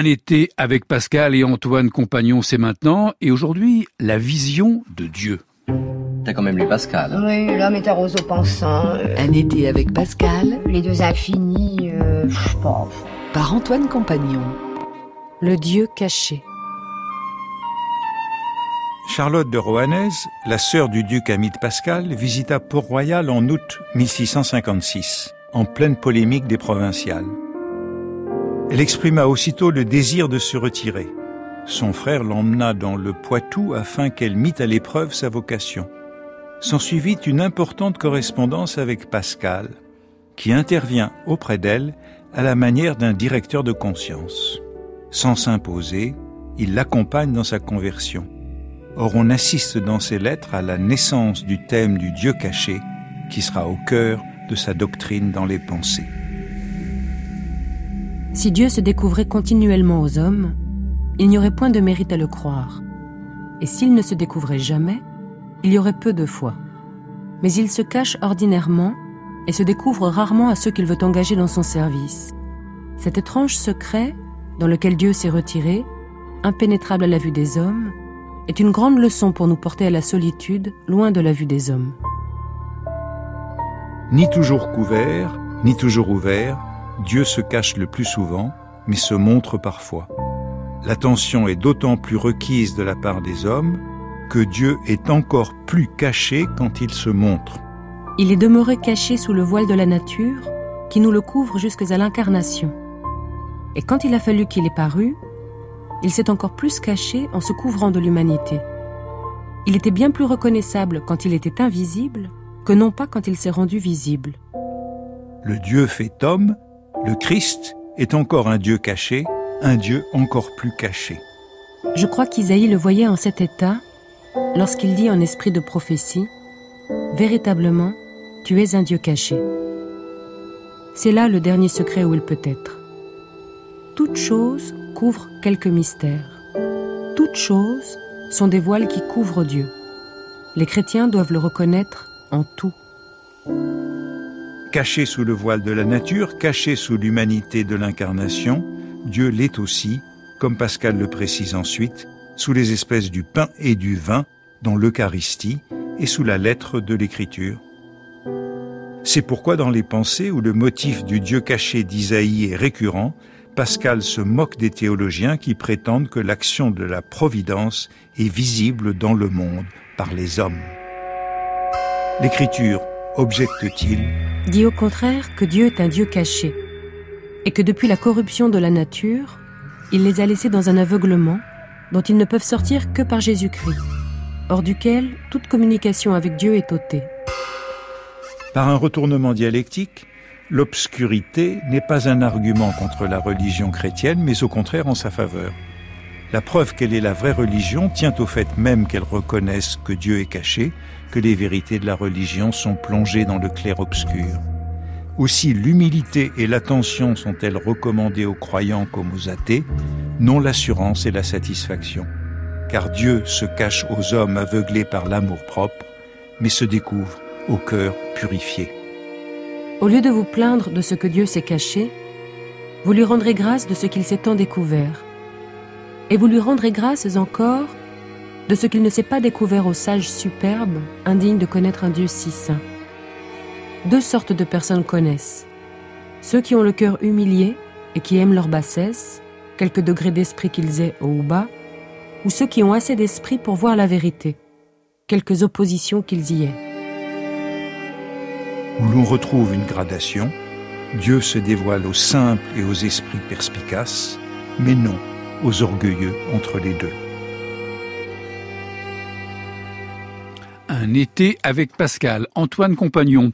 Un été avec Pascal et Antoine Compagnon, c'est maintenant. Et aujourd'hui, la vision de Dieu. T'as quand même lu Pascal. hein? Oui, l'homme est un roseau pensant. euh, Un été avec Pascal? Les deux infinis, euh, je sais pas. par Antoine Compagnon. Le Dieu caché. Charlotte de Rohanès, la sœur du duc Hamid Pascal, visita Port-Royal en août 1656, en pleine polémique des provinciales. Elle exprima aussitôt le désir de se retirer. Son frère l'emmena dans le Poitou afin qu'elle mît à l'épreuve sa vocation. S'ensuivit une importante correspondance avec Pascal, qui intervient auprès d'elle à la manière d'un directeur de conscience. Sans s'imposer, il l'accompagne dans sa conversion. Or, on assiste dans ces lettres à la naissance du thème du Dieu caché, qui sera au cœur de sa doctrine dans les pensées. Si Dieu se découvrait continuellement aux hommes, il n'y aurait point de mérite à le croire. Et s'il ne se découvrait jamais, il y aurait peu de foi. Mais il se cache ordinairement et se découvre rarement à ceux qu'il veut engager dans son service. Cet étrange secret, dans lequel Dieu s'est retiré, impénétrable à la vue des hommes, est une grande leçon pour nous porter à la solitude, loin de la vue des hommes. Ni toujours couvert, ni toujours ouvert, Dieu se cache le plus souvent, mais se montre parfois. L'attention est d'autant plus requise de la part des hommes que Dieu est encore plus caché quand il se montre. Il est demeuré caché sous le voile de la nature qui nous le couvre jusqu'à l'incarnation. Et quand il a fallu qu'il ait paru, il s'est encore plus caché en se couvrant de l'humanité. Il était bien plus reconnaissable quand il était invisible que non pas quand il s'est rendu visible. Le Dieu fait homme, le Christ est encore un Dieu caché, un Dieu encore plus caché. Je crois qu'Isaïe le voyait en cet état lorsqu'il dit en esprit de prophétie Véritablement, tu es un Dieu caché. C'est là le dernier secret où il peut être. Toute chose couvre quelque mystère. Toutes choses sont des voiles qui couvrent Dieu. Les chrétiens doivent le reconnaître en tout. Caché sous le voile de la nature, caché sous l'humanité de l'incarnation, Dieu l'est aussi, comme Pascal le précise ensuite, sous les espèces du pain et du vin dans l'Eucharistie et sous la lettre de l'Écriture. C'est pourquoi dans les pensées où le motif du Dieu caché d'Isaïe est récurrent, Pascal se moque des théologiens qui prétendent que l'action de la providence est visible dans le monde par les hommes. L'Écriture, objecte-t-il, dit au contraire que Dieu est un Dieu caché, et que depuis la corruption de la nature, il les a laissés dans un aveuglement dont ils ne peuvent sortir que par Jésus-Christ, hors duquel toute communication avec Dieu est ôtée. Par un retournement dialectique, l'obscurité n'est pas un argument contre la religion chrétienne, mais au contraire en sa faveur. La preuve qu'elle est la vraie religion tient au fait même qu'elle reconnaisse que Dieu est caché, que les vérités de la religion sont plongées dans le clair-obscur. Aussi l'humilité et l'attention sont-elles recommandées aux croyants comme aux athées, non l'assurance et la satisfaction. Car Dieu se cache aux hommes aveuglés par l'amour-propre, mais se découvre au cœur purifié. Au lieu de vous plaindre de ce que Dieu s'est caché, vous lui rendrez grâce de ce qu'il s'est tant découvert. Et vous lui rendrez grâce encore de ce qu'il ne s'est pas découvert aux sages superbes, indignes de connaître un Dieu si saint. Deux sortes de personnes connaissent. Ceux qui ont le cœur humilié et qui aiment leur bassesse, quelque degré d'esprit qu'ils aient haut ou bas, ou ceux qui ont assez d'esprit pour voir la vérité, quelques oppositions qu'ils y aient. Où l'on retrouve une gradation, Dieu se dévoile aux simples et aux esprits perspicaces, mais non aux orgueilleux entre les deux. Un été avec Pascal, Antoine Compagnon.